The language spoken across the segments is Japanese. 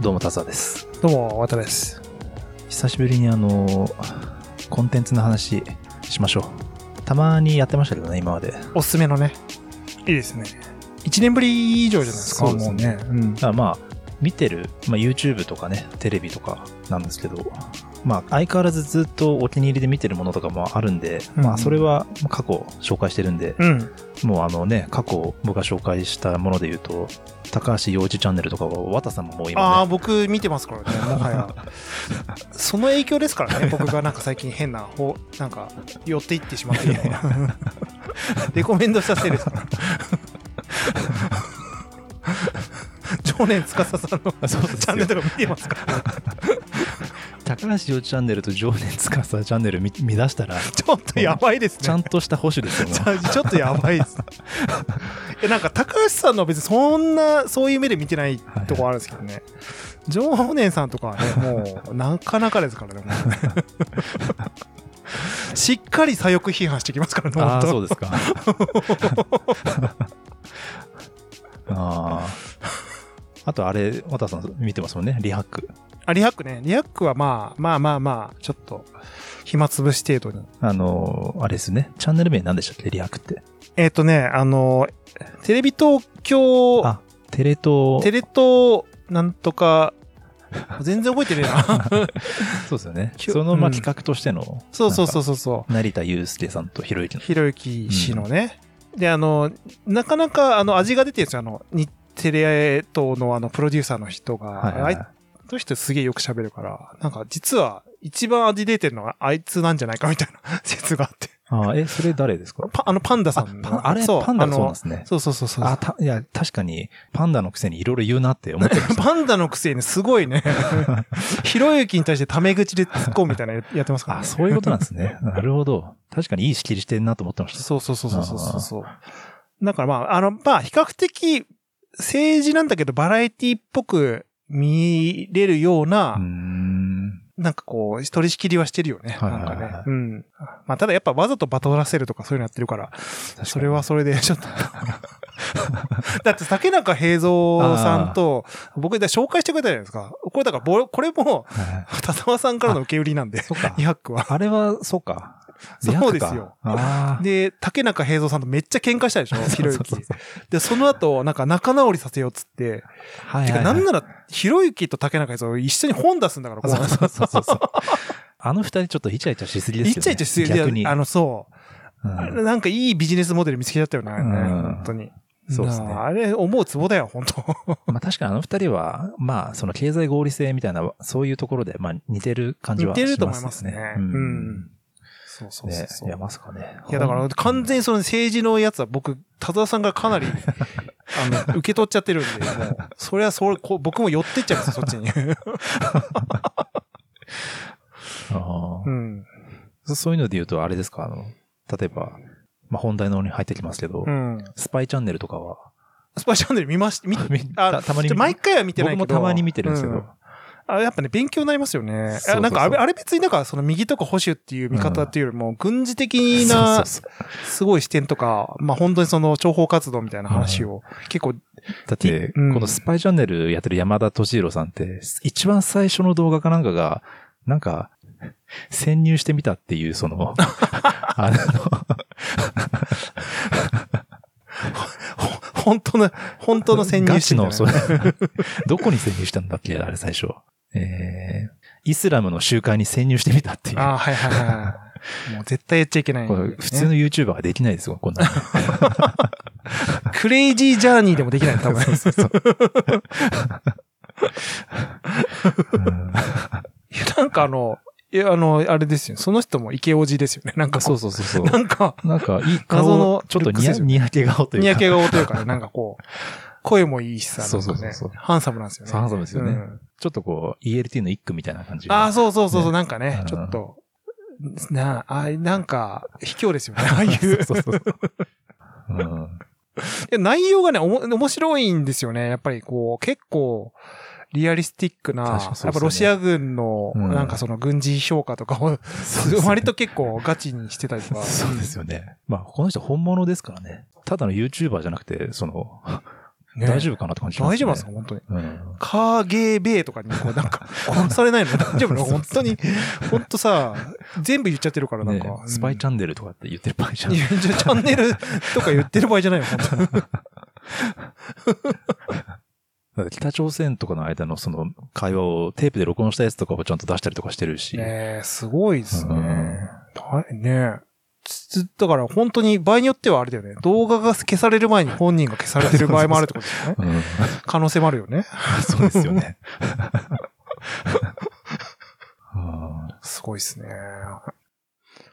どうも、タザです。どうも、渡です。久しぶりにあの、コンテンツの話しましょう。たまにやってましたけどね、今まで。おすすめのね。いいですね。1年ぶり以上じゃないですか、そうですねもうね。うん。あまあ、見てる、まあ、YouTube とかね、テレビとかなんですけど、まあ、相変わらずずっとお気に入りで見てるものとかもあるんで、うんまあ、それは過去紹介してるんで、うん。もうあのね、過去僕が紹介したもので言うと、高橋洋一チャンネルとかは、綿さんももうあ今あ、ね、僕見てますからね、もはや。その影響ですからね、僕がなんか最近変な、ほなんか、寄っていってしまって。レ コメンドしたせいですから。常年司さんのチャンネルとか見てますから、高橋洋一チャンネルと情熱司チャンネル見見出したら、ちょっとやばいですね。ちゃんとした保守ですよね。ちょっとやばいです。えなんか高橋さんのは別にそんなそういう目で見てないとこあるんですけどね。常年さんとかはね、もうなかなかですからね。しっかり左翼批判してきますからね、ああ、本当そうですか。ああ。あと、あれ、渡さん見てますもんね、リハック。あリハックね。リハックはまあまあまあまあ、ちょっと暇つぶし程度に。あの、あれですね。チャンネル名何でしたっけ、リハックって。えっ、とね、あの、テレビ東京、あ、テレ東。テレ東なんとか、全然覚えてねえな。そうですよね。その、まあ、うん企画としての、そうそうそうう。そうそう。成田悠介さんとひろゆきの。ひろゆき氏のね。で、あの、なかなか、あの、味が出てるんですよ。あの、日テレ東のあの、プロデューサーの人が。はいはいはいあいあの人すげえよく喋るから、なんか、実は、一番味出てるのはあいつなんじゃないかみたいな 説があって。あえ、それ誰ですか？パあの、パンダさあんあれ、そうパンダそうなんですね。そうそうそうそう。あ、た、いや、確かに、パンダのくせにいろいろ言うなって思ってました。パンダのくせにすごいね、ひろゆきに対してタメ口で突っ込むみたいなのやってますからあ、ね。そういうことなんですね。なるほど。確かにいい仕切りしてんなと思ってました。そうそうそうそうそうそう。だからまあ、あの、まあ、比較的政治なんだけど、バラエティっぽく見れるような。なんかこう、取り仕切りはしてるよね。はいなんかはいはいはい。ねうん。まあ、ただやっぱわざとバトらせるとかそういうのやってるから、それはそれでちょっと。だって竹中平蔵さんと、僕で紹介してくれたじゃないですか。これだからぼ、これも、はい 田沢さんからの受け売りなんで、そっか。200区は。あれは、そうか。そうですよで、竹中平蔵さんとめっちゃ喧嘩したでしょ、あ。ひろゆきで、その後、なんか仲直りさせようっつって、てか、はいはいはい。なんなら、ひろゆきと竹中平蔵一緒に本出すんだから、こそうそうそうそうそう。あの二人ちょっとイチャイチャしすぎですよね。イチャイチャしすぎ逆に。あの、そう。うんなんかいいビジネスモデル見つけちゃったよね、うん本当に。そうですねなああれ、思うツボだよ、本当まあ確かにあの二人は、まあその経済合理性みたいな、そういうところで、まあ似てる感じはしますよね。似てると思いますねううんん。そうそうそうねそう。いや、まさかね。いや、だから完全にその政治のやつは僕、田沢さんがかなり、あの、受け取っちゃってるんで、もう、それはそれ、こう僕も寄ってっちゃいますよ、そっちに。あうん。ーそういうので言うと、あれですか、あの、例えば、まあ本題の方に入ってきますけど、うん。スパイチャンネルとかは、スパイチャンネル見まし、見、みあたたまに毎回は見てないけど。僕もたまに見てるんですけど、うあやっぱね、勉強になりますよね。そうそうそう。あなんかあれ、あれ別になんかその右とか保守っていう見方っていうよりも、軍事的なすごい視点とか、まあ本当にその諜報活動みたいな話を結構、だって、うん。このスパイチャンネルやってる山田敏弘さんって、一番最初の動画かなんかが、なんか、潜入してみたっていう、その、あほ本当の、本当の潜入してみたガチの、それ、どこに潜入したんだっけあれ最初。えー、イスラムの集会に潜入してみたっていう。ああ、はいはいはい。もう絶対やっちゃいけない、これ普通の YouTuber はできないですよ、こんなの。クレイジージャーニーでもできない、多分。うんいやなんかあの、いや、あの、あれですよ。その人もイケオジですよね。なんかこそうそうそうそう。なんか、なんか、いい顔謎のちょっとにやけ顔というか。にやけ顔というかね、なんかこう、声もいいしさ、そうそうそうそうハンサムなんですよね。ハンサムですよねうんちょっとこう、ELT の一句みたいな感じ。ああ、そうそうそうそう、ねなんかねう、んちょっと、なあ、あなんか、卑怯ですよね、ああいう。そうそうそう。うん。いや内容がね、おも、面白いんですよね。やっぱりこう、結構、リアリスティックな、ねやっぱロシア軍の、うんなんかその軍事評価とかを、割と結構ガチにしてたりとか。そうですよね。まあ、この人本物ですからね。ただの YouTuber じゃなくて、その、ね大丈夫かなって感じしますね。大丈夫なんですか本当に。うん。カーゲーベーとかに、こうなんか、殺されないの？大丈夫なの？本当に、本当さ、全部言っちゃってるからなんねか。スパイチャんンネルとかって言ってる場合じゃんい。チャンネルとか言ってる場合じゃないよ、本当に。北朝鮮とかの間のその会話をテープで録音したやつとかをちゃんと出したりとかしてるし。ねえ、すごいですね。うんだねだから本当に場合によってはあれだよね。動画が消される前に本人が消されてる場合もあるってことですよね。うん。可能性もあるよね。そうですよね。うんすごいですね。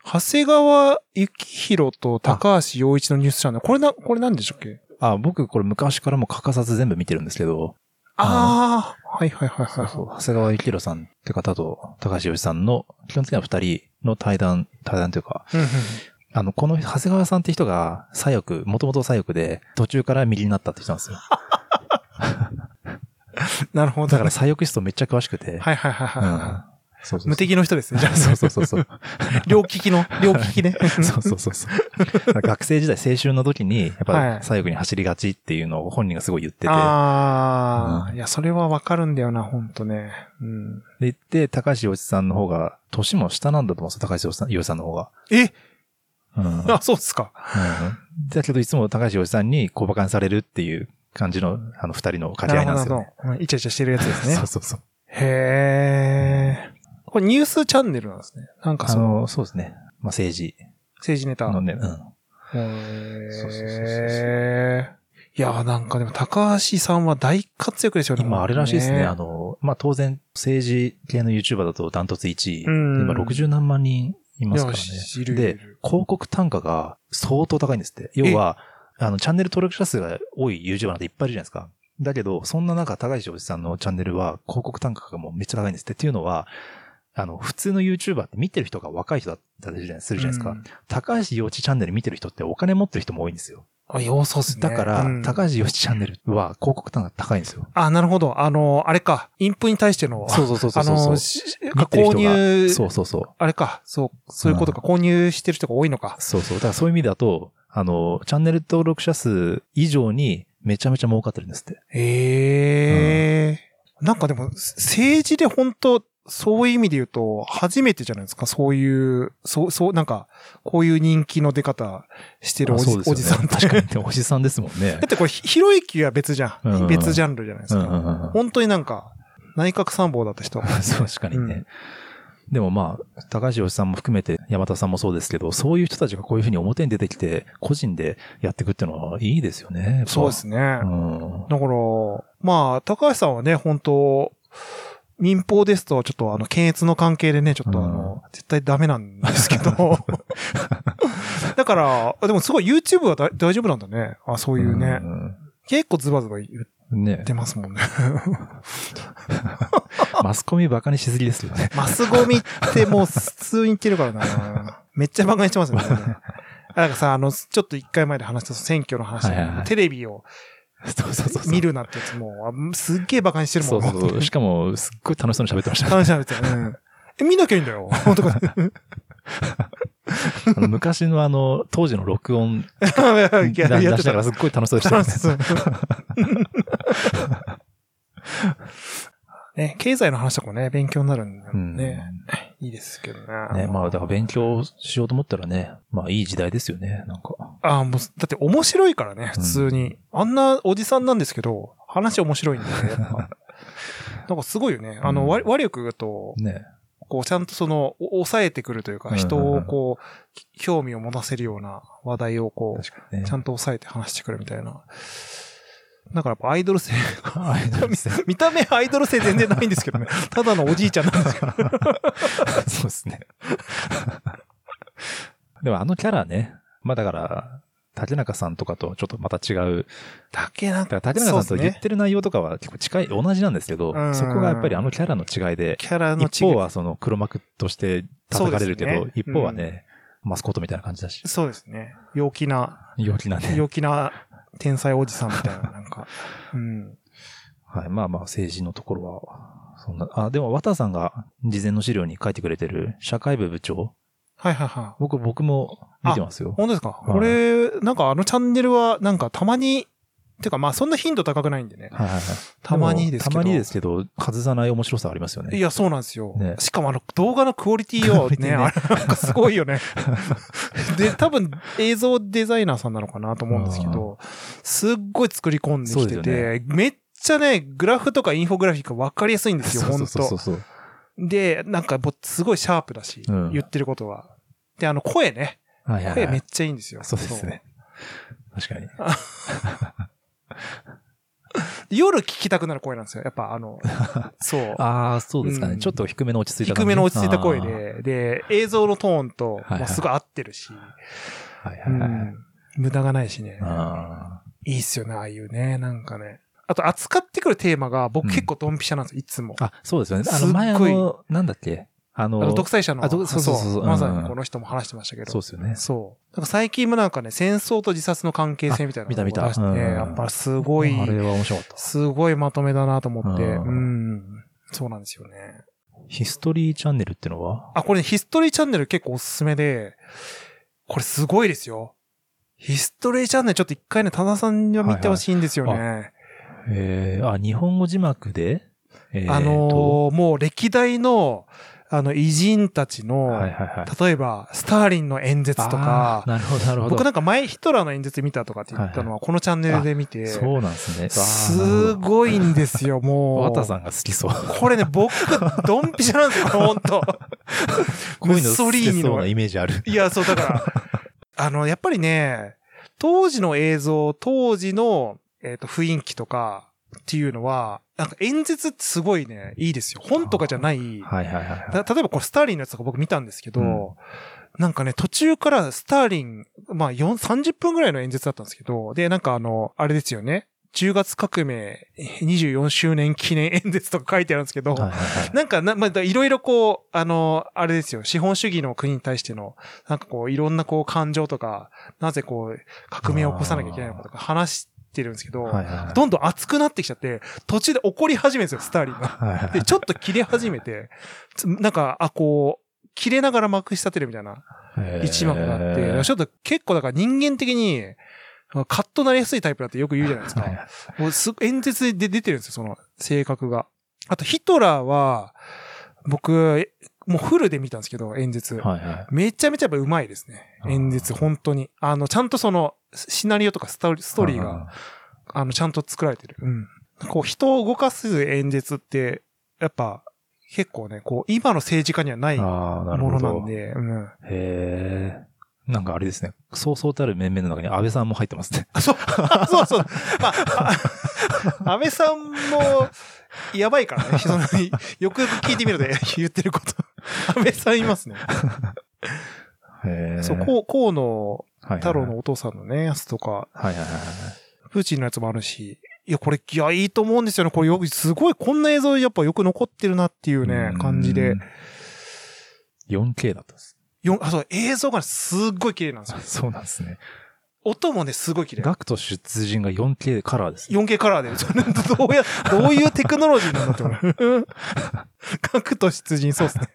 長谷川幸宏と高橋洋一のニュースチャンネル。これな、これ何でしたっけ？あ、僕これ昔からも欠かさず全部見てるんですけど、ああ、はいはいはいはい。そう長谷川幸宏さんって方と高橋洋一さんの基本的には二人の対談、対談というか、あの、この長谷川さんって人が左翼、もともと左翼で途中から右になったって人なんですよ。なるほど。だから左翼思想めっちゃ詳しくて。はいはいはいはい。うんそうそうそう無敵の人ですね。じゃあ、そうそうそうそう。両利きの、両利きね。そうそうそうそう。学生時代、青春の時に、やっはいぱ左翼に走りがちっていうのを本人がすごい言ってて、ああ、うんいや、それはわかるんだよな、ほんとね。うん。で言って、高橋洋一さんの方が、年も下なんだと思うんですよ、高橋洋一さん洋一さんの方が。え？うん。うんあ、そうっすか。だけど、いつも高橋洋一さんに小馬鹿にされるっていう感じの、あの、二人の掛け合いなんですよ、ね。なるほど。うんイチャイチャしてるやつですね そう。そうそう。へえ。これニュースチャンネルなんですね。なんかあその、の、そうですね。まあ、政治政治ネタ。のね、うん。へそうそうそうそうえ。いや、なんかでも高橋さんは大活躍ですよね。今、あれらしいですね。ねあの、まあ、当然、政治系の YouTuber だとダントツ1位。うん今、60何万人いますからね。で、広告単価が相当高いんですって。要は、あの、チャンネル登録者数が多い YouTuber なんていっぱいいるじゃないですか。だけど、そんな中、高橋おじさんのチャンネルは広告単価がもうめっちゃ高いんですって。っていうのは、あの、普通の YouTuber って見てる人が若い人だったりするじゃないですか。うん高橋洋一チャンネル見てる人ってお金持ってる人も多いんですよ。あ、要素っすね。だから、うん高橋洋一チャンネルは広告単価高いんですよ。あ、なるほど。あの、あれか。インプに対しての、そうそうそうそうあそう。の、購入、そうそうそう。あれか。そう、そういうことか。購入してる人が多いのか。そうそう。だからそういう意味だと、あの、チャンネル登録者数以上にめちゃめちゃ儲かってるんですって。ええなんかでも、政治で本当そういう意味で言うと、初めてじゃないですか。そういう、そう、そう、なんか、こういう人気の出方してるおじ,、ねおじさん。確かに。おじさんですもんね だっ。てこれ、ひひろゆきは別じゃん。うんうん別ジャンルじゃないですか。うんうんうん本当になんか、内閣参謀だった人。確かにね。うんでもまあ、高橋洋一さんも含めて山田さんもそうですけど、そういう人たちがこういうふうに表に出てきて、個人でやっていくっていうのはいいですよね。そうですね。うん。だから、まあ、高橋さんはね、本当民放ですと、ちょっとあの、検閲の関係でね、ちょっとあの、絶対ダメなんですけど。だから、でもすごい YouTube はだ大丈夫なんだね。あ、そういうね。ん結構ズバズバ言ねってますもんね。マスコミバカにしすぎですよね。マスゴミってもう普通に言ってるからな。めっちゃバカにしてますよね。なんかさ、あの、ちょっと一回前で話した選挙の話、はいはいはいテレビをそうそうそうそう。見るなってやつも、あすっげえバカにしてるもんそうそうそう。しかも、すっごい楽しそうに喋ってましたね。話し合ってたよね。え、見なきゃいいんだよ。とか あの昔のあの、当時の録音 や出しながらすっごい楽しそうでしたよね。ね、経済の話とかもね、勉強になるんでうんね、いいですけどね。ね、まあ、だから勉強しようと思ったらね、まあいい時代ですよね、なんか。あもう、だって面白いからね、普通に。あんなおじさんなんですけど、話面白いんで、やっぱ。なんかすごいよね。あの、うんわ話力と、ね。こう、ちゃんとその、お抑えてくるというか、うん人をこう、興味を持たせるような話題をこう、ね。ちゃんと抑えて話してくるみたいな。だからやっぱアイドル性、アイドル性 見た目アイドル性全然ないんですけどね。ただのおじいちゃんなんですけど。そうですね。でもあのキャラね、まあだから、竹中さんとかとちょっとまた違う。竹中竹中さんと言ってる内容とかは結構近い、同じなんですけど、うんそこがやっぱりあのキャラの違いで、キャラの違い。一方はその黒幕として叩かれるけど、一方はね、マスコットみたいな感じだし、そうですね。陽気な、陽気なね。陽気な天才おじさんみたいな、なんか。うん。はい。まあまあ政治のところは、そんな、あ、でも綿さんが事前の資料に書いてくれてる社会部部長、はいはいはい。僕、僕も見てますよ。本当ですか、いこれ、なんかあのチャンネルは、なんかたまにてかまあそんな頻度高くないんでね。はいはいはい。たまにですけど。たまにですけど、外さない面白さありますよね。いや、そうなんですよ。ねしかもあの動画のクオリティをね、ねあれなんかすごいよね。で、多分映像デザイナーさんなのかなと思うんですけど、すっごい作り込んできてて、めっちゃね、グラフとかインフォグラフィックがわかりやすいんですよ、本そうそうそう当そう。で、なんかすごいシャープだし、うん言ってることは。で、あの声ね、はいはいはい声めっちゃいいんですよ。そうですね。確かに。夜聞きたくなる声なんですよ。やっぱあの、そう。ああ、そうですかね。うんちょっと低めの落ち着いた低めの落ち着いた声。で、で、映像のトーンと、はいはいもうすごい合ってるし、はいはいはい。うん無駄がないしね。あいいっすよね、ああいうね、なんかね。あと、扱ってくるテーマが僕うん結構ドンピシャなんですよ、いつも。ーあ、そうですよね。あの、前あの、なんだっけ？ああの、の、独裁者の。そうそうそうそうまさうんにこの人も話してましたけど。そうですよね。そう。なんか最近もなんかね、戦争と自殺の関係性みたいなのをあ見た見たやっぱすごい、あれは面白かった。すごいまとめだなと思って、ううんん。そうなんですよね。ヒストリーチャンネルってのは？あ、これね、ヒストリーチャンネル結構おすすめで、これすごいですよ。ヒストリーチャンネルちょっと一回ね、多田さんには見てほしいんですよね。はいえー、あ、日本語字幕で？えーあのとーもう歴代の、あの、偉人たちの、はいはいはい。例えば、スターリンの演説とかなるほどなるほど。僕なんか前ヒトラーの演説見たとかって言ったのはこのチャンネルで見て、そうなんですね。すごいんですよ、もう。わたさんが好きそう。これね、僕、ドンピシャなんですよ、ほんと。こういうの好きそうなイメージある。いや、そう、だから、あの、やっぱりね、当時の映像、当時の、えっ、と、雰囲気とかっていうのは、なんか演説ってすごいね、いいですよ。本とかじゃない。はいはいはいはい。た例えばこれスターリンのやつとか僕見たんですけど、うんなんかね、途中からスターリン、まあ4、30分ぐらいの演説だったんですけど、で、なんかあの、あれですよね。10月革命24周年記念演説とか書いてあるんですけど、はいはいはいなんかな、まあ、いろいろこう、あの、あれですよ、資本主義の国に対しての、なんかこう、いろんなこう、感情とか、なぜこう、革命を起こさなきゃいけないのかとか話してるんですけど、はいはいはいどんどん熱くなってきちゃって、途中で怒り始めるんですよ、スターリンが。はいはいで、ちょっと切れ始めて、つなんか、あ、こう、切れながらまくし立てるみたいな一幕があって、ちょっと結構だから人間的に、カッとなりやすいタイプだってよく言うじゃないですか。はいもうす演説で出てるんですよ、その性格が。あと、ヒトラーは、僕、もうフルで見たんですけど、演説。はいはい。めちゃめちゃやっぱ上手いですね。演説、本当に。あの、ちゃんとその、シナリオとかストーリーストーリーが、あの、ちゃんと作られてる。うん。こう、人を動かす演説って、やっぱ、結構ね、こう、今の政治家にはないものど。なんで、うん。へえ。なんかあれですね。そうそうたる面々の中に安倍さんも入ってますね。あ、そう、あそうそう。まあ、あ 安倍さんも、やばいからね。そのよくよく聞いてみると言ってること。安倍さんいますね。へえ。そう、こう、河野太郎のお父さんのね、やつとか、はいはいはいはい。プーチンのやつもあるし、いや、これ、いや、いいと思うんですよね。これすごい、こんな映像やっぱよく残ってるなっていうね、感じでうん。。4K だったんです。よあ、そう、映像がねすっごい綺麗なんですよ。そうなんですね。音もね、すごい綺麗。ガクト出陣が 4K カラーですね。4K カラーで、どうや、どういうテクノロジーなんだって思う。核と出陣、そうですね。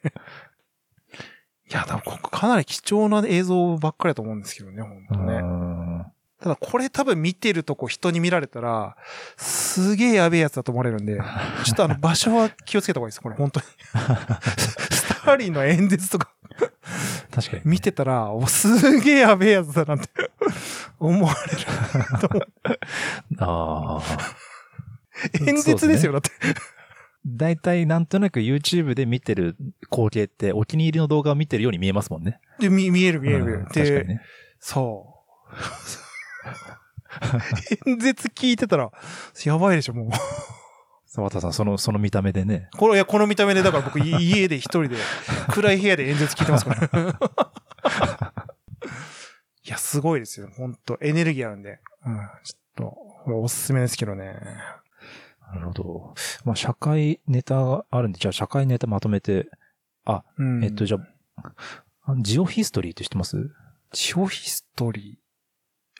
いや、でもここかなり貴重な映像ばっかりだと思うんですけどね、本当うね。んただこれ多分見てるとこ人に見られたら、すげえやべえやつだと思われるんで、ちょっとあの場所は気をつけた方がいいです、これ本当に。スターリンの演説とか確かに。見てたら、おすげえやべえやつだなって 思われる。ああ。演説ですよ、だって。大体なんとなく YouTube で見てる光景ってお気に入りの動画を見てるように見えますもんね。で見見える見える。うん確かにで、ね。そう。演説聞いてたら、やばいでしょ、もう。沢田さん、その、その見た目でね。この、いや、この見た目で、だから僕、い 家で一人で、暗い部屋で演説聞いてますから。いや、すごいですよ。本当エネルギーあるんで。うん。ちょっと、これおすすめですけどね。なるほど。まあ、社会ネタがあるんで、じゃあ社会ネタまとめて、うん。えっと、じゃあ、あジオヒストリーって知ってます？ジオヒストリ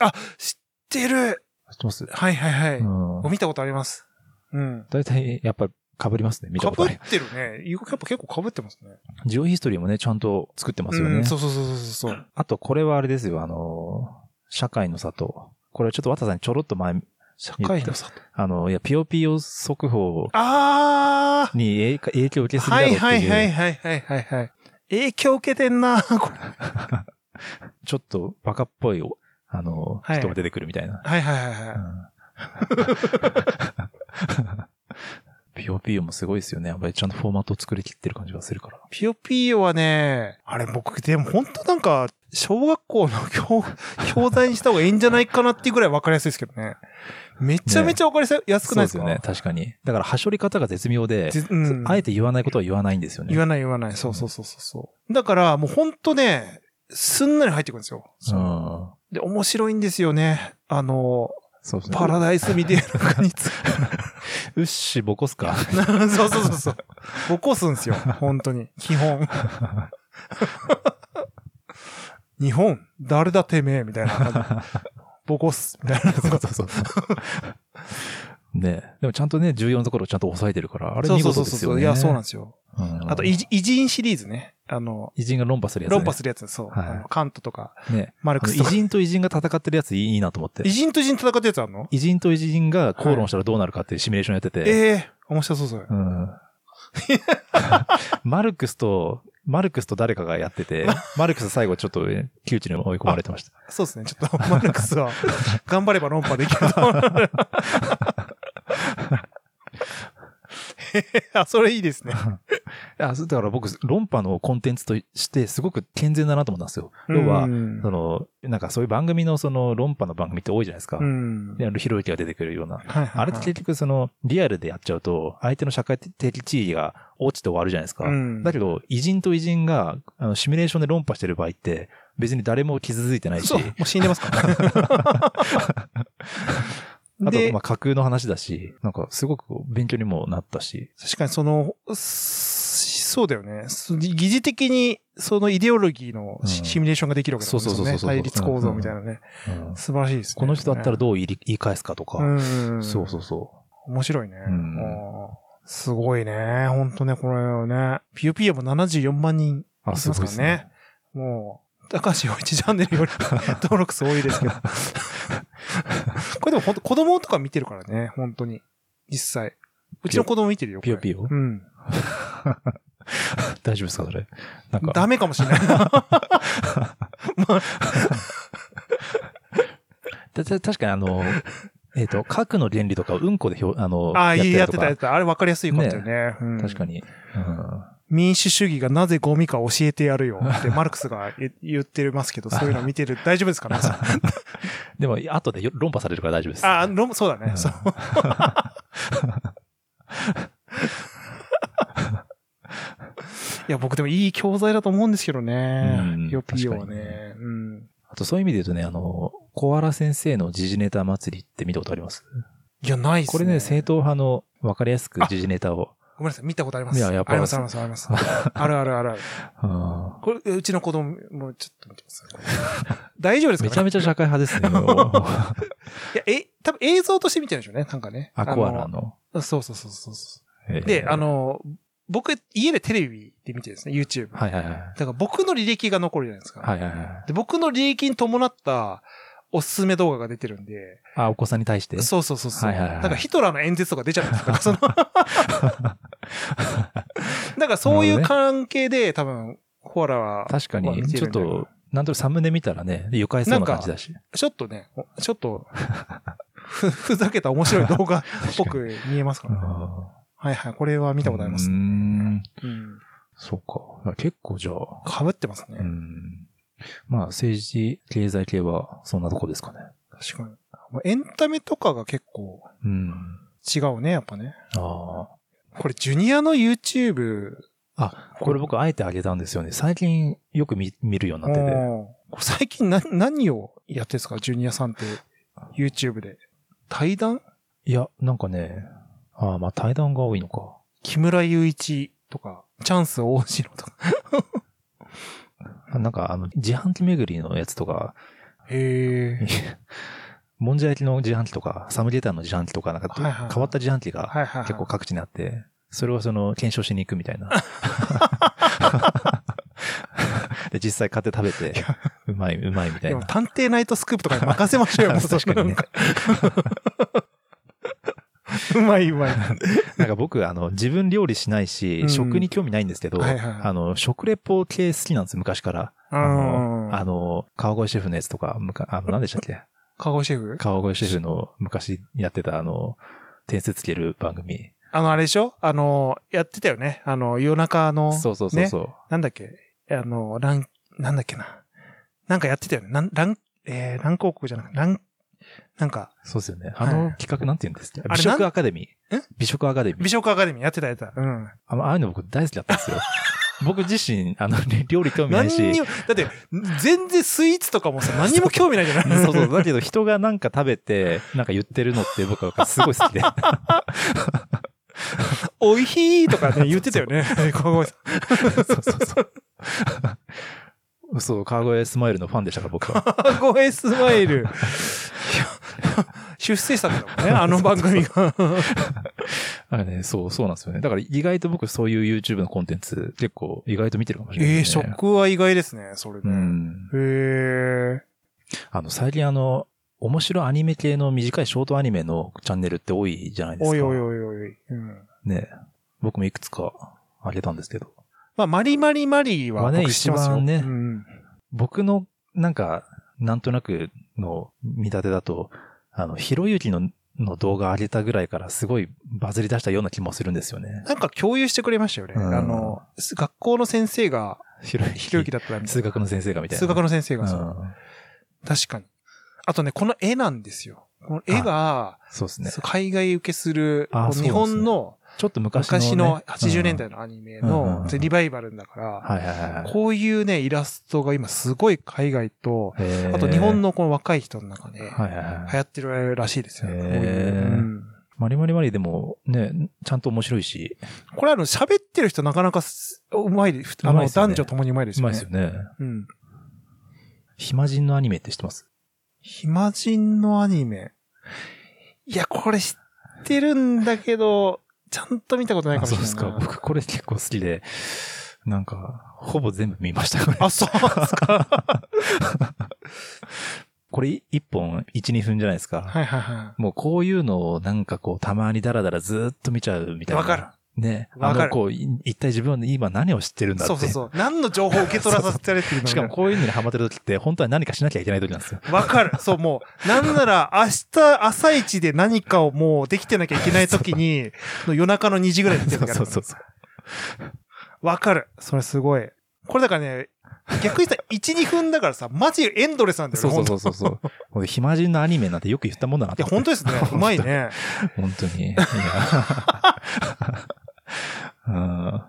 ー。あ、知ってる知ってます？はいはいはい。うん。見たことあります。うん。大体、やっぱり被りますね。見たことある。てるね。やっぱ結構被ってますね。ジオヒストリーもね、ちゃんと作ってますよね。うん、そうそうそうそうそう。あと、これはあれですよ、あの、社会の里。これちょっと渡さんにちょろっと前社会の里。あの、いや、ピヨピヨ速報あに影影響を受けあはいすぎだろうっていう。はいはいはいはいはいはい。影響受けてんなこれ ちょっとバカっぽい、あの、はい人が出てくるみたいな。はいはいはいはい。ピヨピヨもすごいですよね。やっぱりちゃんとフォーマットを作り切ってる感じがするから。ピヨピヨはね、あれ僕でも本当なんか、小学校の教、教材にした方がいいんじゃないかなっていうぐらい分かりやすいですけどね。めちゃめちゃ分かりやすくないですか？そうですよね。確かに。だから、はしょり方が絶妙で、ぜうんあえて言わないことは言わないんですよね。言わない言わない。そうそうそうそうそう。だからもう本当ね、すんなり入ってくるんですよ。うん。で、面白いんですよね。あの、そうですね。パラダイスみたいな感じ。うっし、ボコすか？そうそうそうそう。起こすんですよ。本当に。基本。日本誰だてめえみたいな感じ。ボコす。みたいな。そうそうそう。ねでもちゃんとね、重要なところをちゃんと抑えてるから、あれ見そうそう事ですよね。そうそう。いや、そうなんですよ。うんあと、偉人シリーズね。あの、偉人が論破するやつ、ね。論破するやつ。そう。はいあのカントとか、ね。マルクスとか。偉人と偉人が戦ってるやついいなと思って偉。人と偉人戦ってるやつあるの？偉人と偉人が口論したらどうなるかっていうシミュレーションやってて。ええ面白そうそれ。うん。マルクスと、マルクスと誰かがやってて、マルクス最後ちょっとね窮地に追い込まれてました。そうですね。ちょっと、マルクスは、頑張れば論破できると。あ、それいいですね。いや、そうだから僕、論破のコンテンツとしてすごく健全だなと思ったんですよ。要はう、んその、なんかそういう番組のその論破の番組って多いじゃないですか。ひろゆきが出てくるような。あれって結局その、リアルでやっちゃうと、相手の社会的地位が落ちて終わるじゃないですか。うんだけど、偉人と偉人が、あの、シミュレーションで論破してる場合って、別に誰も傷ついてないし、もう死んでますからね。あと、でまあ、架空の話だし、なんか、すごく勉強にもなったし。確かにその、すそうだよね。す疑似的に、そのイデオロギーのシミュレーションができるわけだもんそうそうそうそう対立構造みたいなね。うん素晴らしいですね。この人だったらどう言い返すかとか。うん。そうそうそ面白いね。すごいね。ほんとね、これはね。ピヨピヨも74万人いますすごいですねからね。。もう、高橋洋一チャンネルより 登録数多いですけど。これでも本当子供とか見てるからね、本当に。実際。うちの子供見てるよ。ピヨピヨ？うん。大丈夫ですかそれ？なんか。ダメかもしれない。たた確かにあの、えっ、と、核の原理とかうんこで表、あの、ああ、いいやってたやりとってた。あれ分かりやすいことだよね。うんか確かに。うん民主主義がなぜゴミか教えてやるよ ってマルクスが言言ってますけど、そういうの見てる。大丈夫ですかね でも、後でよ論破されるから大丈夫です。あ、ロそうだね。うんそう。いや、僕でもいい教材だと思うんですけどねヨピヨはね。うん。あと、そういう意味で言うとね、あの、小原先生の時事ネタ祭りって見たことあります？いや、ないっすね。これね、正統派の分かりやすく時事ネタを。ごめんなさい、見たことあります。いややっぱあります、あります、あります。あるあるあるある。うんこれ、うちの子供もちょっと見てます。大丈夫ですかね？めちゃめちゃ社会派ですね。いや、え、多分映像として見てるんでしょうね、なんかね。アコアラの。の。そうそうそうそうそえーう。で、あ、の、僕、家でテレビで見てるんですね、YouTube。はいはいはい。だから僕の履歴が残るじゃないですか。はいはいはい。で、僕の履歴に伴ったおすすめ動画が出てるんで、あ、お子さんに対して？そうそうそうそう。はいはいはいなんかヒトラーの演説とか出ちゃうんです その だからそういう関係で多分、コアラは、確かに、ちょっと、なんとなくサムネ見たらね、愉快そうな感じだし。ちょっとね、ちょっと、ふ、ふざけた面白い動画っぽく見えますからね。はいはい、これは見たことありますうー。ん。うん。そうか。結構じゃあ、被ってますね。うん。まあ、政治、経済系はそんなとこですかね。確かに。エンタメとかが結構うん。違うね、やっぱね。あこれ、ジュニアの YouTube あ。あ、これ僕あえてあげたんですよね。最近よく見見るようになってて。最近な、何をやってるんですか？ジュニアさんって。YouTube で。対談？いや、なんかね、ああ、まあ対談が多いのか。木村雄一とか、チャンス大城とか。あなんかあの、自販機巡りのやつとか、へえ。もんじゃ焼きの自販機とか、サムゲーターの自販機とか、なんかはいはいはい変わった自販機が。結構各地にあって、それをその、検証しに行くみたいな。で、実際買って食べて、うまい、うまいみたいな。探偵ナイトスクープとかに任せましょうよ、確かにね うまいうまい。なんか僕、あの、自分料理しないし、うん食に興味ないんですけど、はいはいはいあの、食レポ系好きなんです、昔から。あの、うんあの、川越シェフのやつとか、むかあの、何でしたっけ？カゴシェフ？川越シェフの昔やってた、あの、点数つける番組。あの、あれでしょ？あの、やってたよね。あの、夜中の、そうそうそうそう。なんだっけ？あの、ラン、なんだっけな？なんかやってたよね。なん、ラン、えー、ラン広告じゃなくて、ラン、なんか、そうですよね。はいあの企画なんて言うんですか？あれ美食アカデミーん。美食アカデミー。美食アカデミーやってたやってた。うん。あのああいうの僕大好きだったんですよ。僕自身、あの、料理興味ないし。何にも、だって、全然スイーツとかもさ、何にも興味ないじゃない？そうそう。だけど人がなんか食べて、なんか言ってるのって僕はすごい好きで。おいひーとかね、言ってたよね。そうそうそう。そう、川越スマイルのファンでしたから、僕は。川越スマイル。出世作だもんね、あの番組が。あれね、そう、そうなんですよね。だから意外と僕そういう YouTube のコンテンツ結構意外と見てるかもしれないええですね。食は意外ですね、それうね。ん。へえ。あの、最近あの、面白いアニメ系の短いショートアニメのチャンネルって多いじゃないですか。おいおいおいおい。うん。ね僕もいくつかあげたんですけど。まあ、マリマリマリはまあねますよ。一番ねうん。僕の、なんか、なんとなくの見立てだと、あの、ひろゆきのの動画上げたぐらいからすごいバズり出したような気もするんですよね。なんか共有してくれましたよね。うんあの、学校の先生が、ひろゆき。だったみたいな。数学の先生がみたいな。数学の先生がそう。うん確かに。あとね、この絵なんですよ。この絵が、そうですね。海外受けする、日本のちょっと昔の、ね。昔の80年代のアニメのリバイバルだから。こういうね、イラストが今すごい海外と、あと日本のこの若い人の中で。流行ってるらしいですよ。へーこういううんマリマリマリでもね、ちゃんと面白いし、これあの、喋ってる人なかなかすうまいです。あの、男女ともにうまいですうよね。まいですよね。うん。暇人のアニメって知ってます？暇人のアニメ？いや、これ知ってるんだけど、ちゃんと見たことないかあ、もしれないな。そうですか。僕これ結構好きで、なんか、ほぼ全部見ました。これあ、そうですか。これ一本1、2分じゃないですか。はいはいはもうこういうのをなんかこう、たまにダラダラずーっと見ちゃうみたいな。わかる。ね。あの、こう、い一体自分は今何を知ってるんい。だって。そうそうそう。何の情報を受け取らさせられてるの しかもこういうのにハマってる時って、本当は何かしなきゃいけない時なんですよ。わかる。そう、もう、なんなら、明日、朝一で何かをもうできてなきゃいけない時に、の夜中の2時ぐらいに見てるそうそうそう。わかる。それすごい。これだからね、逆にさ、1、2分だからさ、マジエンドレスなんだよね。そうそうそうそう。これ暇人のアニメなんてよく言ったもんだなといや、本当ですね。うまいね。本当に。いや。うん。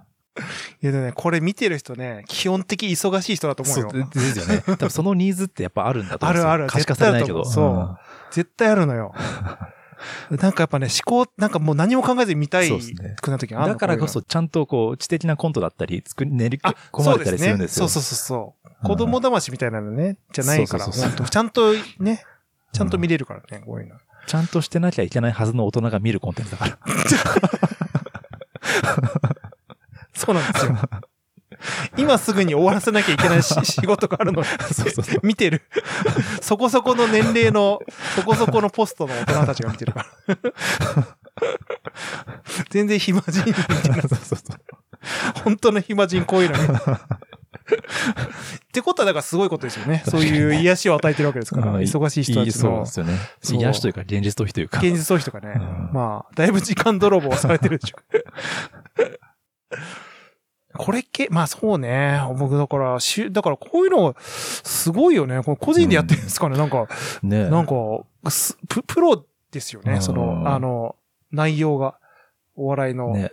いや、でもね、これ見てる人ね、基本的忙しい人だと思うよ。そうですよね。多分そのニーズってやっぱあるんだと思う。あるある可視化されないけど。絶対あると思う絶対あるのよ。なんかやっぱね、思考、なんかもう何も考えずに見たいくな時うんあるのだからこそ、ちゃんとこう、知的なコントだったり、作り、練りあ、込まれた。りするんですよ。そうそうそうそう。うん子供騙しみたいなのね、じゃないから、そうそうそうそう本当ちゃんとね、ちゃんと見れるからね、こういうの。ちゃんとしてなきゃいけないはずの大人が見るコンテンツだから。そうなんですよ。今すぐに終わらせなきゃいけないし 仕事があるのに。見てる。そこそこの年齢の、そこそこのポストの大人たちが見てるから。全然暇人みたいな。本当の暇人こういうのね。ってことはだからすごいことですよね。そういう癒しを与えてるわけですから。うん忙しい人たちのそうですよね。癒しというか、現実逃避というか。現実逃避とかね。うんまあ、だいぶ時間泥棒されてるでしょ。これ系、まあそうね。僕だから、しゅだからこういうの、すごいよね。これ個人でやってるんですかね。なんか、ねなんか、すププロですよね。うんその、あの、内容が。お笑いのね。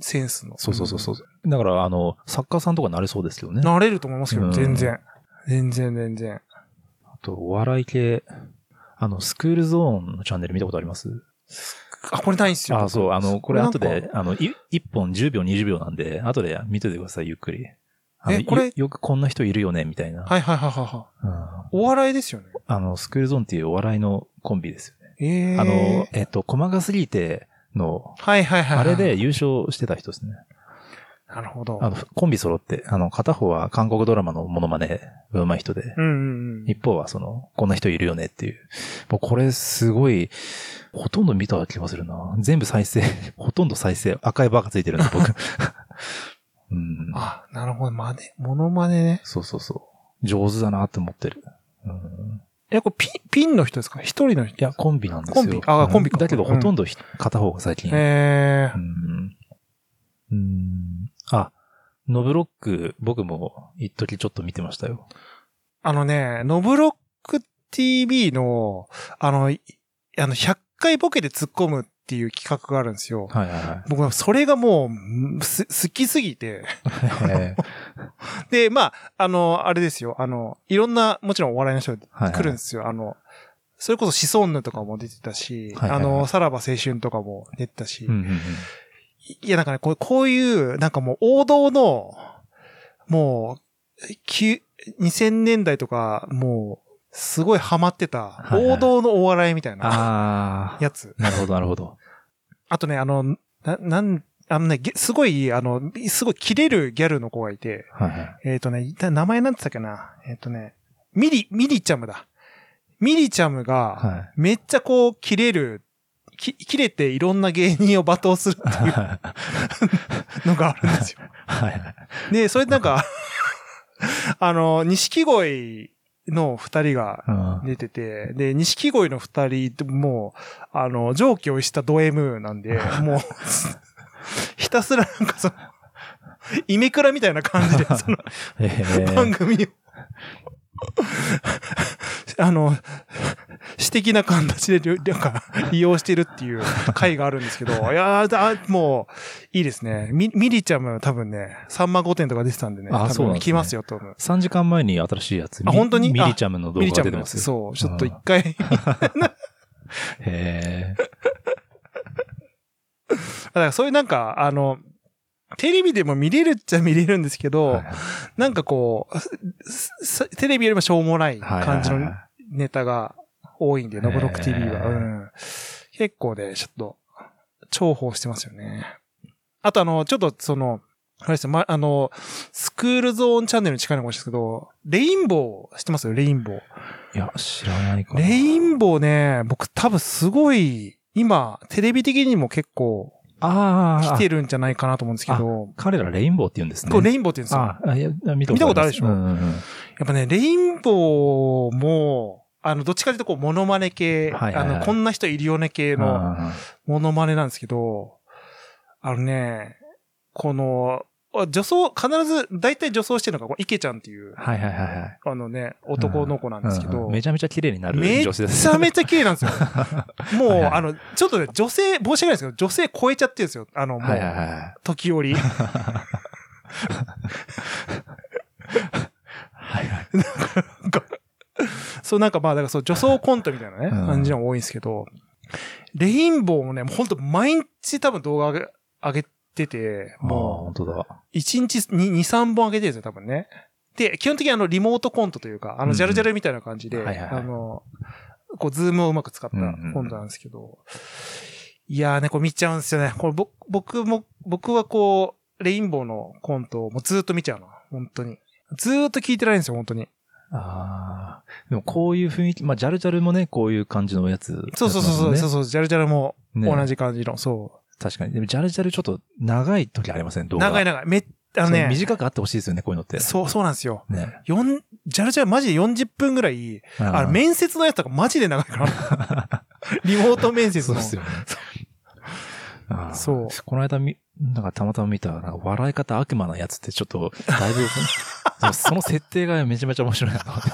センスの。そうそうそうそう。だから、あの、作家さんとかなれそうですけどね。なれると思いますけど、うん全然。全然全然。あと、お笑い系、あの、スクールゾーンのチャンネル見たことあります？あ、これないんすよ。あ、そう、あの、これ後で、あの、い1本10秒、20秒なんで、後で見といてください、ゆっくり。えこれよよくこんな人いるよね、みたいな。はいはいはいはいはうんい。お笑いですよね。あの、スクールゾーンっていうお笑いのコンビですよね。ええあの、えっと、細かすぎての、はいはいはいはい。あれで優勝してた人ですね。なるほど。あの、コンビ揃って、あの、片方は韓国ドラマのモノマネが上手い人で、うんうんうん。一方はその、こんな人いるよねっていう。もうこれすごい、ほとんど見た気がするな。全部再生、ほとんど再生、赤いバーがついてるんで、僕。うん。あ、なるほど。真似、モノマネね。そうそうそう。上手だなって思ってる。うん、え、これピン、ピンの人ですか？一人の人いや、コンビなんですよ。コンビ？あコンビかだけど、ほとんどひ、片方が最近。ええうん。うん。あ、ノブロック、僕も一時ちょっと見てましたよ。あのね、ノブロック TV の、あの、いあの、100回ボケで突っ込むっていう企画があるんですよ。はいはいはい。僕はそれがもう、す、好きすぎて。えで、まあ、あの、あれですよ。あの、いろんな、もちろんお笑いの人来るんですよ。あの、それこそシソンヌとかも出てたし、はいはいはいあの、さらば青春とかも出てたし、うんうんうんいや、なんかね、こうこういう、なんかもう王道の、もう、き2000年代とか、もう、すごいハマってた、はいはい王道のお笑いみたいな。やつ。なるほど、なるほど。あとね、あの、な、なん、あのね、げすごい、あの、すごい切れるギャルの子がいて、はいはい。えっ、とね、いた名前なんて言ったっけな？えっ、とね、ミリ、ミリちゃむだ。ミリちゃむが、はい。めっちゃこう、切れる、き切れていろんな芸人を罵倒するっていう のがあるんですよ。はいはい。で、それでなんか、あの、錦鯉の二人がうん出てて、で、錦鯉の二人ってもう、あの、上気を逸したド M なんで、もう、ひたすらなんかその、イメクラみたいな感じで、その、ええ番組を、あの、私的な形で、なんか、利用してるっていう回があるんですけど、いやーだもう、いいですね。ミミリちゃんも多分ね、3万5点とか出てたんでね、あそう来ますよ、多分。3時間前に新しいやつ。あ本当に？ミリちゃんも画が出てますよ。そう、ちょっと一回、へえ。だからそういうなんか、あの、テレビでも見れるっちゃ見れるんですけど、はいなんかこう、テレビよりもしょうもない感じのはいはいはいネタが多いんで、ノブロック TV は。うん。結構ね、ちょっと、重宝してますよね。あとあの、ちょっとその、あれですよ、ま、あの、スクールゾーンチャンネルに近いのかもしれないですけど、レインボー、知ってます？よ、レインボー。いや、知らないかな。レインボーね、僕多分すごい、今、テレビ的にも結構ああ。来てるんじゃないかなと思うんですけど、彼らレインボーって言うんですね。レインボーって言うんですよ。ああ、いや、見たことあるでしょ？うんうんうんやっぱね、レインボーも、あの、どっちかというとこう、モノマネ系、はいはいはいあの、こんな人いるよね系のあモノマネなんですけど、あのね、この、あ女装、必ず、大体女装してるのが、池ちゃんっていう、あはいはいはいはい。あのね、男の子なんですけど、うんうんめちゃめちゃ綺麗になる女性です。ちゃめちゃ綺麗なんですよ。もう、はいはいあの、ちょっとね、女性、申し訳ないですけど、女性超えちゃってるんですよ。あの、もう、はいはいはい。時折。はいはい。なんかそう、なんかまあ、だからそう、女装コントみたいなね、うん感じのが多いんですけど、レインボーもね、もうほんと毎日多分動画上げ上げてて、ああ、も本当だ。う、1日に2、3本上げてるんですよ、多分ね。で、基本的にあの、リモートコントというか、あの、うんジャルジャルみたいな感じで、あの、こう、ズームをうまく使ったコントなんですけど、いやーね、これ見ちゃうんですよね。これ僕、僕も、僕はこう、レインボーのコントをもうずーっと見ちゃうの。本当に。ずーっと聞いてられるんですよ、本当に。ああ。でもこういう雰囲気、まあ、ジャルジャルもね、こういう感じのやつ、そうそうそうそう、ねそうそう、ジャルジャルもね同じ感じの、そ確かに。でも、ジャルジャルちょっと長い時ありません、動う。画。長い長い。めっ、あのね、短くあってほしいですよね、こういうのって。そう、そうなんですよ。ね。四ジャルジャルマジで40分ぐらい、あの、め面接のやつとかマジで長いから。リモート面接の。そうですよね。そうこの間み、なんかたまたま見た、なんか笑い方悪魔なやつってちょっと、だいぶ、その設定がめちゃめちゃ面白いなと思って。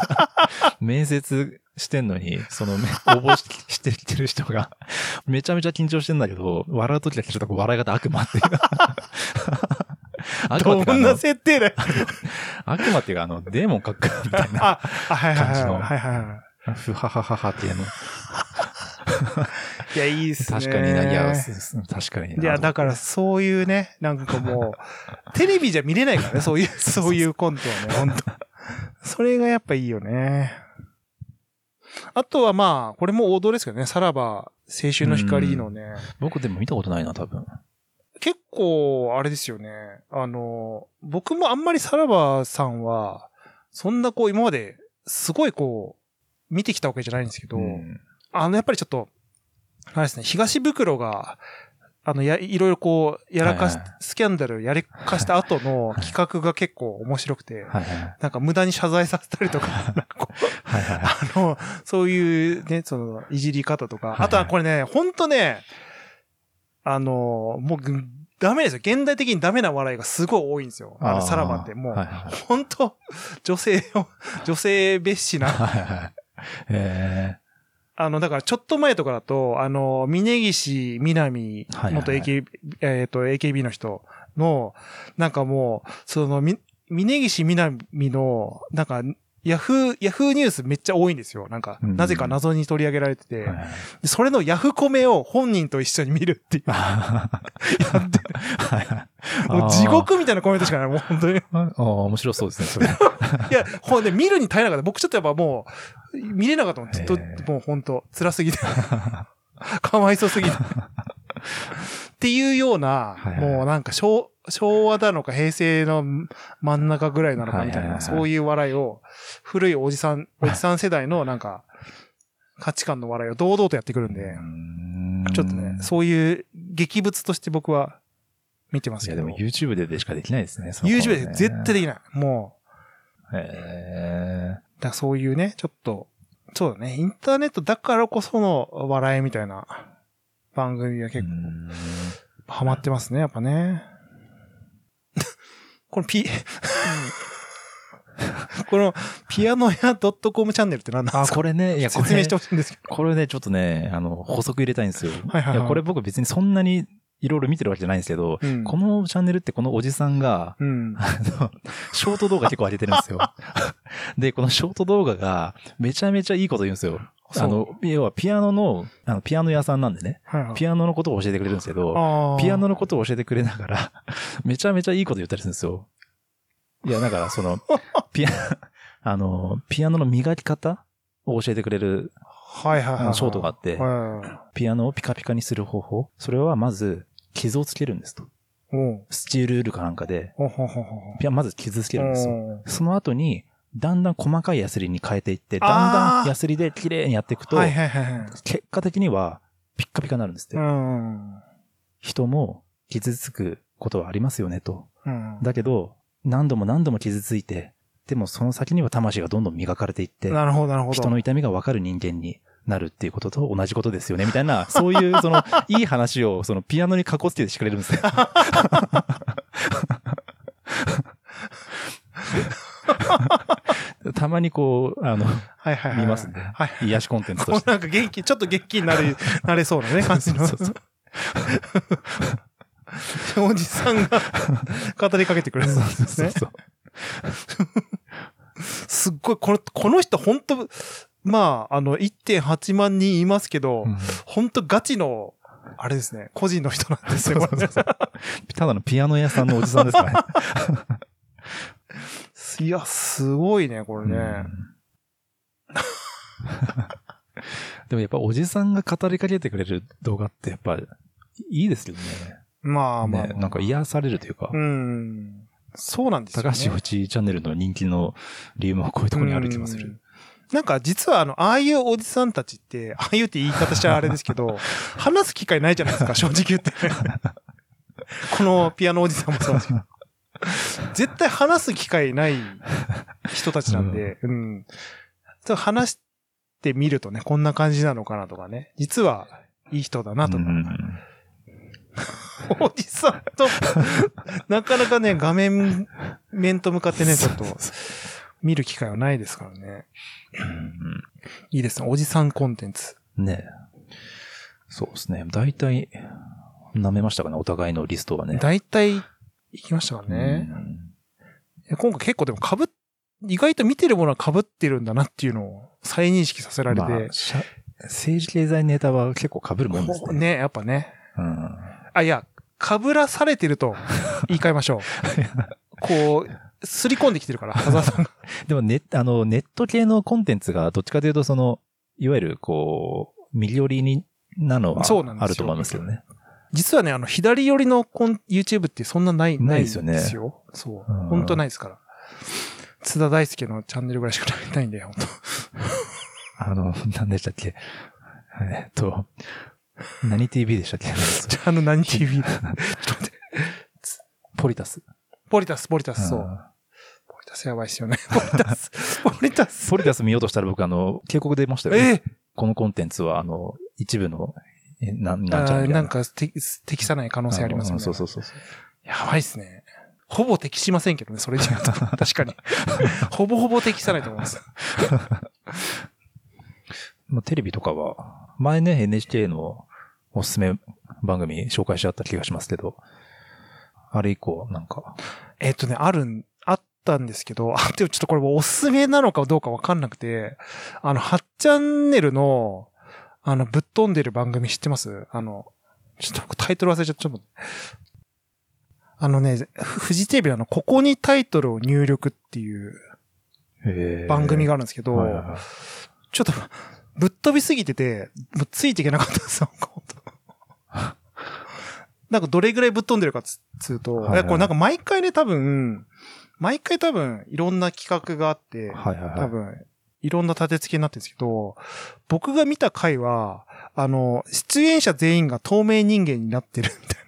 面接してんのに、その、め応募ししてきてる人が、めちゃめちゃ緊張してんだけど、笑うときだけちょっと笑い方悪魔っていう。悪魔っていうかどんな設定だよ。悪魔っていうか、あの、デーモンかっこいいみたいな。あ、あはいはいはい。感じのはいはいはふははははっていうの。い。いや、いいっすね。確かにな、いや、確かにな。いや、だからそういうね、なんかもう、テレビじゃ見れないからね、そういう、そういうコントはね、本当それがやっぱいいよね。あとはまあ、これも王道ですけどね、さらば、青春の光のね、僕でも見たことないな、多分。結構、あれですよね。あの、僕もあんまりさらばさんは、そんなこう今まで、すごいこう、見てきたわけじゃないんですけど、うんあの、やっぱりちょっと、あれですね、東袋が、あの、や、いろいろこう、やらかし、スキャンダルやらかした後の企画が結構面白くて。なんか無駄に謝罪させたりとか。あの、そういうね、その、いじり方とか、はいあとはこれね、ほんとね、あの、もうぐ、ダメですよ。現代的にダメな笑いがすごい多いんですよ。あの、さらばって。もう、はいはいほんと、女性を、女性蔑視な。えあの、だからちょっと前とかだと、あの、峯岸みなみ、元 AKB、えっ、と、AKB の人の、なんかもう、その、み、峯岸みなみの、なんか、ヤフー、ヤフーニュースめっちゃ多いんですよ。なんか、うんなぜか謎に取り上げられてて、それのヤフコメを本人と一緒に見るっていう。やって。もう地獄みたいなコメントしかない。もう本当に。いあーあー、面白そうですね、それ。や、ほんで、見るに耐えなかった。僕ちょっとやっぱもう、見れなかったもん。ずっともう本当辛すぎて。かわいそうすぎて。っていうような、はいはいもうなんか昭、昭和なのか平成の真ん中ぐらいなのかみたいな、そういう笑いを、古いおじさん、おじさん世代のなんか、価値観の笑いを堂々とやってくるんで、ちょっとね、そういう劇物として僕は見てますいや、けど。でも YouTube ででしかできないですね。その頃 YouTube で絶対できない。もう、へだからそういうね、ちょっと、そうだね、インターネットだからこその笑いみたいな番組はえ。結構うんハマってますね、やっぱね。このピ、このピアノ屋 .com チャンネルって何なんあ、ですか？これね、いや、これ説明してほしいんですけど。これね、ちょっとね、あの、補足入れたいんですよ。はいはいはいや、これ僕別にそんなにいろいろ見てるわけじゃないんですけど、うんこのチャンネルってこのおじさんが、うん。あの、ショート動画結構上げてるんですよ。で、このショート動画がめちゃめちゃいいこと言うんですよ。あの、要はピアノの、あの、ピアノ屋さんなんでね、はいはい。ピアノのことを教えてくれるんですけど、ピアノのことを教えてくれながら、めちゃめちゃいいこと言ったりするんですよ。いや、だからその、ピア、あの、ピアノの磨き方を教えてくれるはいはいはいショートがあってはピアノをピカピカにする方法。それはまず、傷をつけるんですと。スチールウールかなんかで。ピアまず傷つけるんですよ。その後に、だんだん細かいヤスリに変えていって、だんだんヤスリで綺麗にやっていくと、はいはいはいはい。結果的には、ピッカピカになるんですって。うん。人も傷つくことはありますよねと。うん。だけど、何度も何度も傷ついて、でもその先には魂がどんどん磨かれていって、なるほどなるほど。人の痛みがわかる人間になるっていうことと同じことですよね、みたいな、そういう、その、いい話を、その、ピアノにかこつけてしてくれるんですよ。たまにこう、あの、はいはいはい。見ますねはい。癒しコンテンツとして。なんか元気、ちょっと元気になる、なれそうなね、感じの。そうそうおじさんが語りかけてくれるんですね。そうすっごい、この、この人本当まあ、あの、1.8万人いますけど、うん本当ガチの、あれですね、個人の人なんですよ、これねただのピアノ屋さんのおじさんですからね。いや、すごいね、これね。うん でもやっぱおじさんが語りかけてくれる動画ってやっぱいいですよね。まあまあ、ねなんか癒されるというか、うん。そうなんですよ、ね。高橋内チャンネルの人気の理由もこういうところにある気もするうん。。なんか実はあの、ああいうおじさんたちって、ああいうって言い方しちゃあれですけど、話す機会ないじゃないですか、正直言って。このピアノおじさんもそうですけど。絶対話す機会ない人たちなんで、うん。そう話してみるとね、こんな感じなのかなとかね。実はいい人だなとか。うんおじさんと、なかなかね、画面、面と向かってね、ちょっと、見る機会はないですからね。いいですね。おじさんコンテンツ。ねえそうですね。大体、舐めましたかね、お互いのリストはね。大体、行きましたからね。今回結構でも被っ、意外と見てるものは被ってるんだなっていうのを再認識させられて。まあ政治経済ネタは結構被るもんですね。ね、やっぱね。うんあ、いや、被らされてると言い換えましょう。こう、すり込んできてるから、ハザーさんが。でもネあの、ネット系のコンテンツがどっちかというと、その、いわゆる、こう、右寄りに、なのはあると思いますけどね。実はね、あの、左寄りのコン YouTube ってそんなない、ないですよねですよ。そううん。本当ないですから。津田大介のチャンネルぐらいしかないんで、本当 あの、何でしたっけ？えっと、何 TV でしたっけ？あ、あの、何 TV? ちょっと待って。ポリタス。ポリタス、ポリタス、そう。んポリタスやばいっすよね。ポリタス、ポリタス。ポリタス見ようとしたら僕あの、警告出ましたよ、えこのコンテンツはあの、一部の、えな、ー、なんちゃらみたいな。なんか適適さない可能性ありますよね。うんそうそうそうそう。やばいっすね。ほぼ適しませんけどね、それじゃと。確かに。ほぼほぼ適さないと思います。まあ、テレビとかは、前ね、NHK のおすすめ番組紹介しちゃった気がしますけど、あれ以降、なんか、えっとね、あるん、あったんですけど、あ、でもちょっとこれおすすめなのかどうかわかんなくて、あの、8チャンネルの、あの、ぶっ飛んでる番組知ってます？あの、ちょっと僕タイトル忘れちゃった。ちょっとあのね、フフジテレビのあの、ここにタイトルを入力っていう番組があるんですけど、ちょっと、ぶっ飛びすぎてて、もうついていけなかったんですよ、なんかどれぐらいぶっ飛んでるかつつうと、はいはい。これなんか毎回ね、多分、毎回多分、いろんな企画があって、はいはいはい。多分、いろんな立て付けになってるんですけど、僕が見た回は、あの、出演者全員が透明人間になってるみたい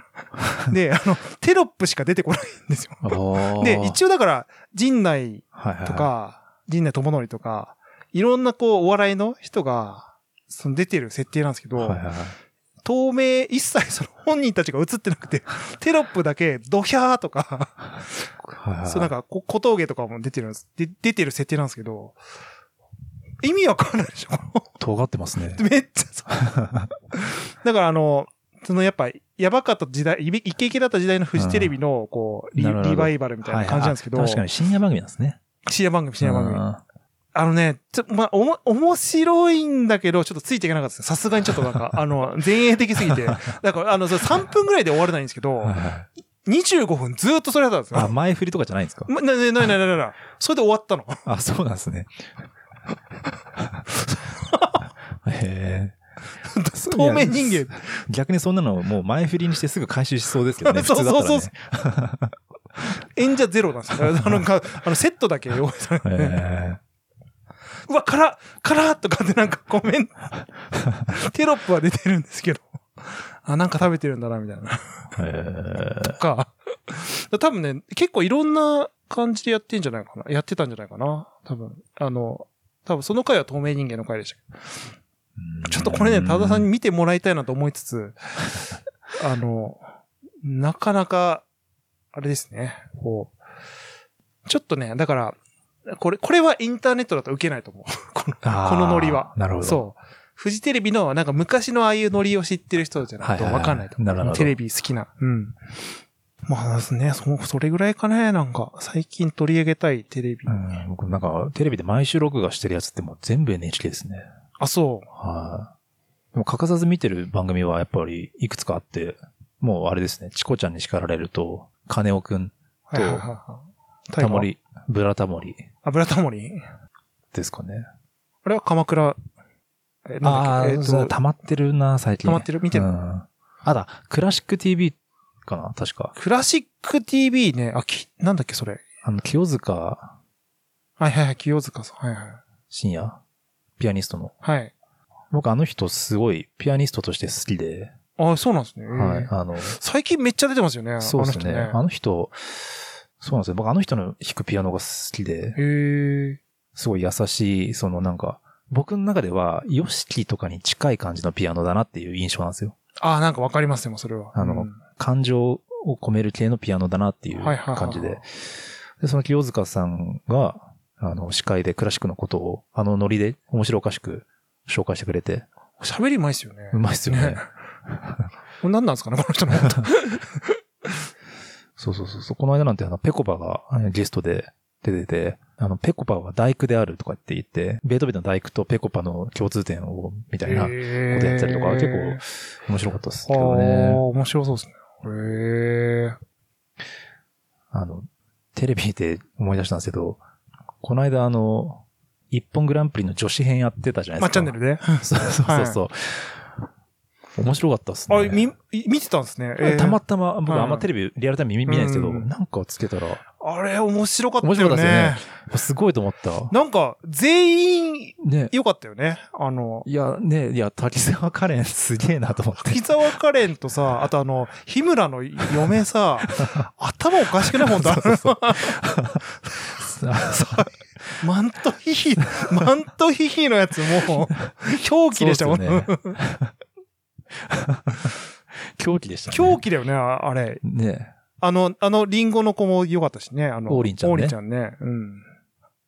な。で、あの、テロップしか出てこないんですよ。で、一応だから、陣内とか、陣内智則とか、いろんなこう、お笑いの人が、その出てる設定なんですけど、はいはいはい。透明、一切その本人たちが映ってなくて、テロップだけドヒャーとか、はいはいはいそうなんかこ小峠とかも出てるんです。で出てる設定なんですけど、意味わかんないでしょ尖ってますね。めっちゃそう。だからあの、そのやっぱ、やばかった時代、イケイケだった時代のフジテレビの、こう、リリバイバルみたいな感じなんですけど、はい確かに深夜番組なんですね。深夜番組、深夜番組。うんあのね、ちょ、まあ、おも、面白いんだけど、ちょっとついていけなかったです。さすがにちょっとなんか、あの、前衛的すぎて。だから、あの、それ3分ぐらいで終われないんですけどはい、はい25分ずっとそれだったんですあ、よ。前振りとかじゃないんですか？ま、な、な、な、な、な、な、それで終わったの。あ、そうなんですね。へえ。透明人間。逆にそんなのもう前振りにしてすぐ回収しそうですけどね。そうそうそう 演者ゼロなんですよ。あの、かあのセットだけ用意されて、へうわ、辛辛とかってなんかコメント、テロップは出てるんですけど、あ、なんか食べてるんだな、みたいな。とか、多分ね、結構いろんな感じでやってんじゃないかな。やってたんじゃないかな。多分。あの、多分その回は透明人間の回でしたけど。えちょっとこれね、多田さんに見てもらいたいなと思いつつ、あの、なかなか、あれですね、こう、ちょっとね、だから、これ、これはインターネットだと受けないと思う。この、このノリは。なるほど。そう。フジテレビの、なんか昔のああいうノリを知ってる人じゃないとはいはいはいわかんないと思う。なるほどテレビ好きな。うん。まあですね、そ、それぐらいかね、なんか、最近取り上げたいテレビ。うん、僕なんか、テレビで毎週録画してるやつってもう全部 NHK ですね。あ、そう。はい。でも欠かさず見てる番組はやっぱりいくつかあって、もうあれですね、チコちゃんに叱られると、金尾くん、はいはいはいはい。タモ。リ、ブラタモリ油タモリ？ですかね。あれは鎌倉、え、なんだああー、っけえっと、そう溜まってるな、最近。溜まってる？見てる？うん。あだ、クラシック TV かな確か。クラシック TV ね、あ、き、なんだっけそれ。あの、清塚はいはいはい、清塚さん。はいはい。深夜、ピアニストの。はい。僕あの人すごいピアニストとして好きで、あ、そうなんですね。はい。あの、最近めっちゃ出てますよね。そうですね。ああの人、そうなんですよ。僕あの人の弾くピアノが好きで、の人ね。へえ。すごい優しい、そのなんか、僕の中では、ヨシキとかに近い感じのピアノだなっていう印象なんですよ。あ、なんかわかりますよ、それは。あのうん感情を込める系のピアノだなっていう感じで。で、その清塚さんが、あの、司会でクラシックのことを、あのノリで面白おかしく紹介してくれて、喋りうまいっすよね。うまいっすよね。何なんですかね、この人の。本 当そうそうそうそう。この間なんてあの、ペコパがえゲストで出てて、あの、ペコパは大工であるとかって言って、ベートーベンの大工とペコパの共通点を、みたいなことやったりとか、結構面白かったですけああどね。面白そうですね。へえ。あの、テレビで思い出したんですけど、この間あの、一本グランプリの女子編やってたじゃないですか。まあ、チャンネルで。そうそうそうそう。面白かったっすね。あれ、み、見てたんですね。えーたまたま、僕うんあんまテレビリアルタイム見見ないんですけど、うんなんかつけたら、あれ、面白かったよね。面白かったですよすごいと思った。なんか、全員、ね。良かったよね。あの、いや、ね、いや、滝沢カレンすげえなと思って。木沢カレンとさ、あとあの、日村の嫁さ、頭おかしくない本当そうそう マントヒヒ、マントヒヒのやつもう、狂気でしたもんね 狂気でしたね。狂気だよね、ああれ。ね。あの、あの、リンゴの子も良かったしね。あの、王林ちゃんね王林ちゃんね。うん。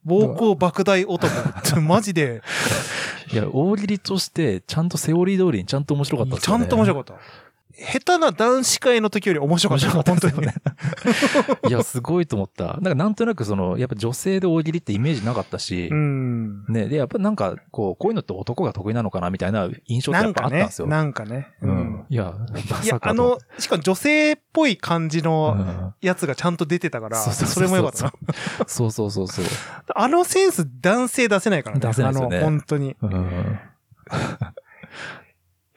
暴行莫大男って、マジで、いや、大喜利として、ちゃんとセオリー通りにちゃんと面白かったっすちゃ。んと面白かった。下手な男子会の時より面白かった。面白かった本当にね。いや、すごいと思った。なんかなんとなくその、やっぱ女性で大喜利ってイメージなかったし、うん。ね、で、やっぱなんか、こう、こういうのって男が得意なのかなみたいな印象ってなんかねやっぱあったんです、よ。なんかね。ううんん。。いや、まいやさ、かとあの、しかも女性っぽい感じうのんやつがちゃんと出てたから、そうそうそれもよかったな。そうそうそうそう。あのセンス男性出せないからね。出せないですよねあの、本当に。いうん。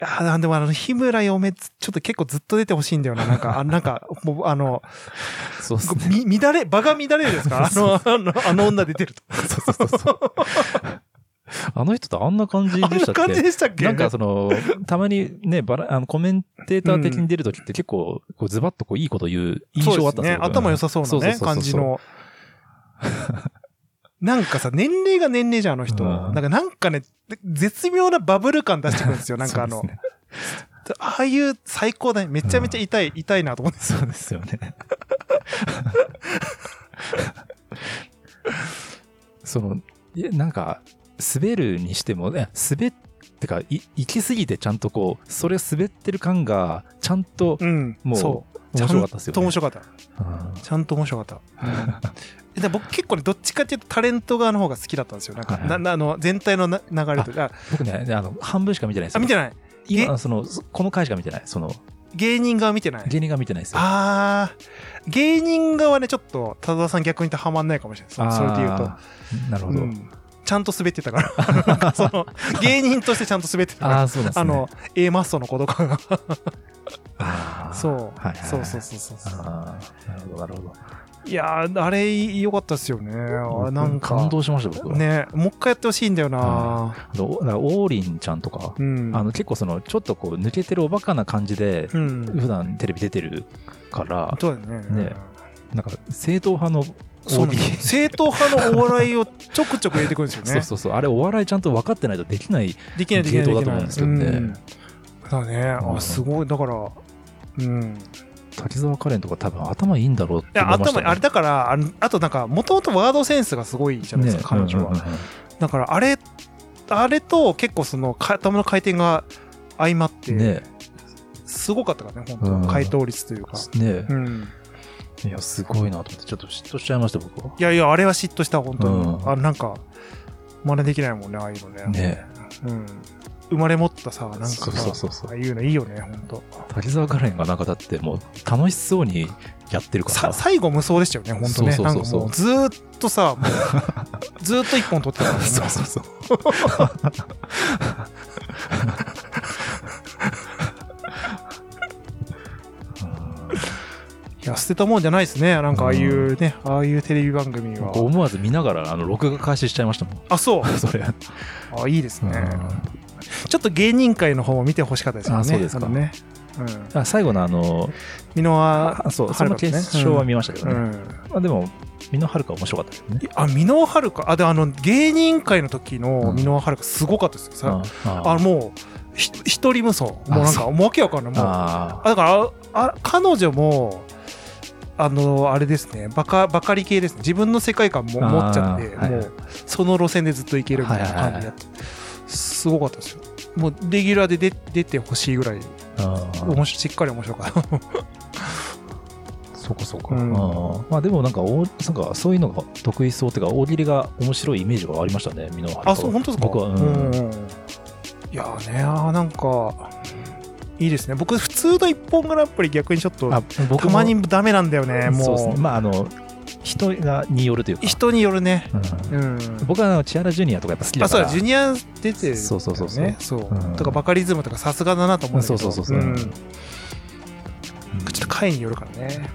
や、でもあの、日村嫁、ちょっと結構ずっと出てほしいんだよな。なんか、あなんか、もう、あの、そうっすね。み、乱れ、場が乱れるですかあの、あの、あの女出てると。そうそうそうそう。あの人ってあんな感じあんでしたっけ？な感じでしたっけ？なんかその、たまにね、バラ、あの、コメンテーター的に出るときって結構、こうズバッとこういいこと言う印象があったんですよ。ね。頭良さそうなね、感じの。なんかさ、年齢が年齢じゃん、あの人。うんなんか、なんかね、絶妙なバブル感出してくるんですよ。なんかあの、そうですねああいう最高だね。めちゃめちゃ痛い、痛いなと思って。そうですよね。その、いやなんか、滑るにしても、ね、滑ってか、い行き過ぎてちゃんとこう、それ滑ってる感が、ちゃんとうん。もうそう。面白かったです。ちゃんと面白かった。うんちゃんと面白かった。うんで僕結構ね、どっちかっていうとタレント側の方が好きだったんですよ。なんか、はいななあの、全体のな流れとあ僕ね、あの、半分しか見てないですあ、よ。見てない。今、その、この回しか見てない。その、芸人側見てない？芸人が見てないですよ。あー、芸人側ね、ちょっと、多田さん逆に言ってハマんないかもしれないです。それで言うと。なるほど。うんちゃんと滑ってたから。その、芸人としてちゃんと滑ってたから。ああ、そうですね。あの、A マッソの子とかが。そう、はいはいはいそうそうそうそうそう。ああ、なるほど、なるほど。いやー、あれ、良かったですよね。あなんか。感動しました、僕は。ねもう一回やってほしいんだよなあのだから、王林ちゃんとか、うん。あの、結構その、ちょっとこう、抜けてるおバカな感じで、うん。普段テレビ出てるから、そうだよね。ねなんか、正統派のそう。正統派のお笑いをちょくちょく入れてくるんですよね。そうそうそう。あれ、お笑いちゃんと分かってないとできない。できない。系統だと思うんですけどねうんだね。うんあ、すごい。だから、うん。滝沢カレンとか多分頭いいんだろうっていや、思いました、頭、あれだから、あのあとなんか、もともとワードセンスがすごいじゃないですか、彼女は。うんうんうんうんだから、あれ、あれと結構その、か頭の回転が相まって、ねすごかったからね、うん本当回答率というか。ねうん。いや、すごいなと思って、ちょっと嫉妬しちゃいました、僕は。いやいや、あれは嫉妬した、本当に。うんあなんか、真似できないもんね、ああいうのね。ねうん。生まれ持ったさ、なんかさ、そうそうそうそうああいうのいいよね、本当滝沢カレンがなんかだってもう楽しそうにやってるかさら。最後無双でしたよね、本当ね。そうそうそうそうなんかもうずーっとさ、もう ずーっと一本取ってたからね。そうそうそう。いや、捨てたもんじゃないですね。なんかああいうね、ああいうテレビ番組は。思わず見ながらあの録画開始しちゃいましたもん。あ、そう。それ。あ、いいですね。うんちょっと芸人界の方も見てほしかったですよね。あそうですかのね。うん。あ最後のあの、箕輪あそう、その決勝は見ましたけどね。うん。まあ、でも、みんなはるか面白かったですね。あ、箕輪はるか。あ、で、あの、芸人界の時のうん箕輪はるかすごかったですよ。さあもう、ひ一人無双。もうなんか、もうわけわかんない。もう、ああだからああ彼女もあのあれですねバカバカリ系ですね自分の世界観も持っちゃって、はいもうその路線でずっといけるみたいな感じでやって、すごかったですよ。もうレギュラーで出出てほしいぐらい。ああ面白しっかり面白かった。そこそこ。うん。ああまあでもなんかお、なんかそういうのが得意そうっていうか、大喜利が面白いイメージがありましたね、箕輪はるかは。あそう本当ですか？僕は、うん。うんいやーねあーなんかいいですね。僕普通の一本グランプリ逆にちょっとあ僕もたまにダメなんだよねもうですね。まああの、人がによるというか。人によるね。うんうん。僕はあの、千原ジュニアとかやっぱ好きだあ、そうジュニア出てる、ね。そうそうそうそうそう。うんとか、バカリズムとかさすがだなと思うんだけど。そうそうそうそうんちょっと回によるからね。ね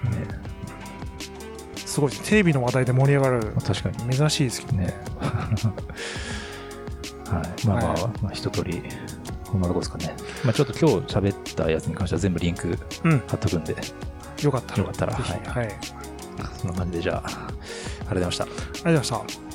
すごいテレビの話題で盛り上がる。確かに。珍しいですけどね。ね。はい。まあまあ、はまあ一通り、こんなとこですかね。まあちょっと今日喋ったやつに関しては全部リンクうん。貼っとくんで、よかったら。よかったらはいはい。そんな感じでじゃあ、ありがとうございました。ありがとうございました。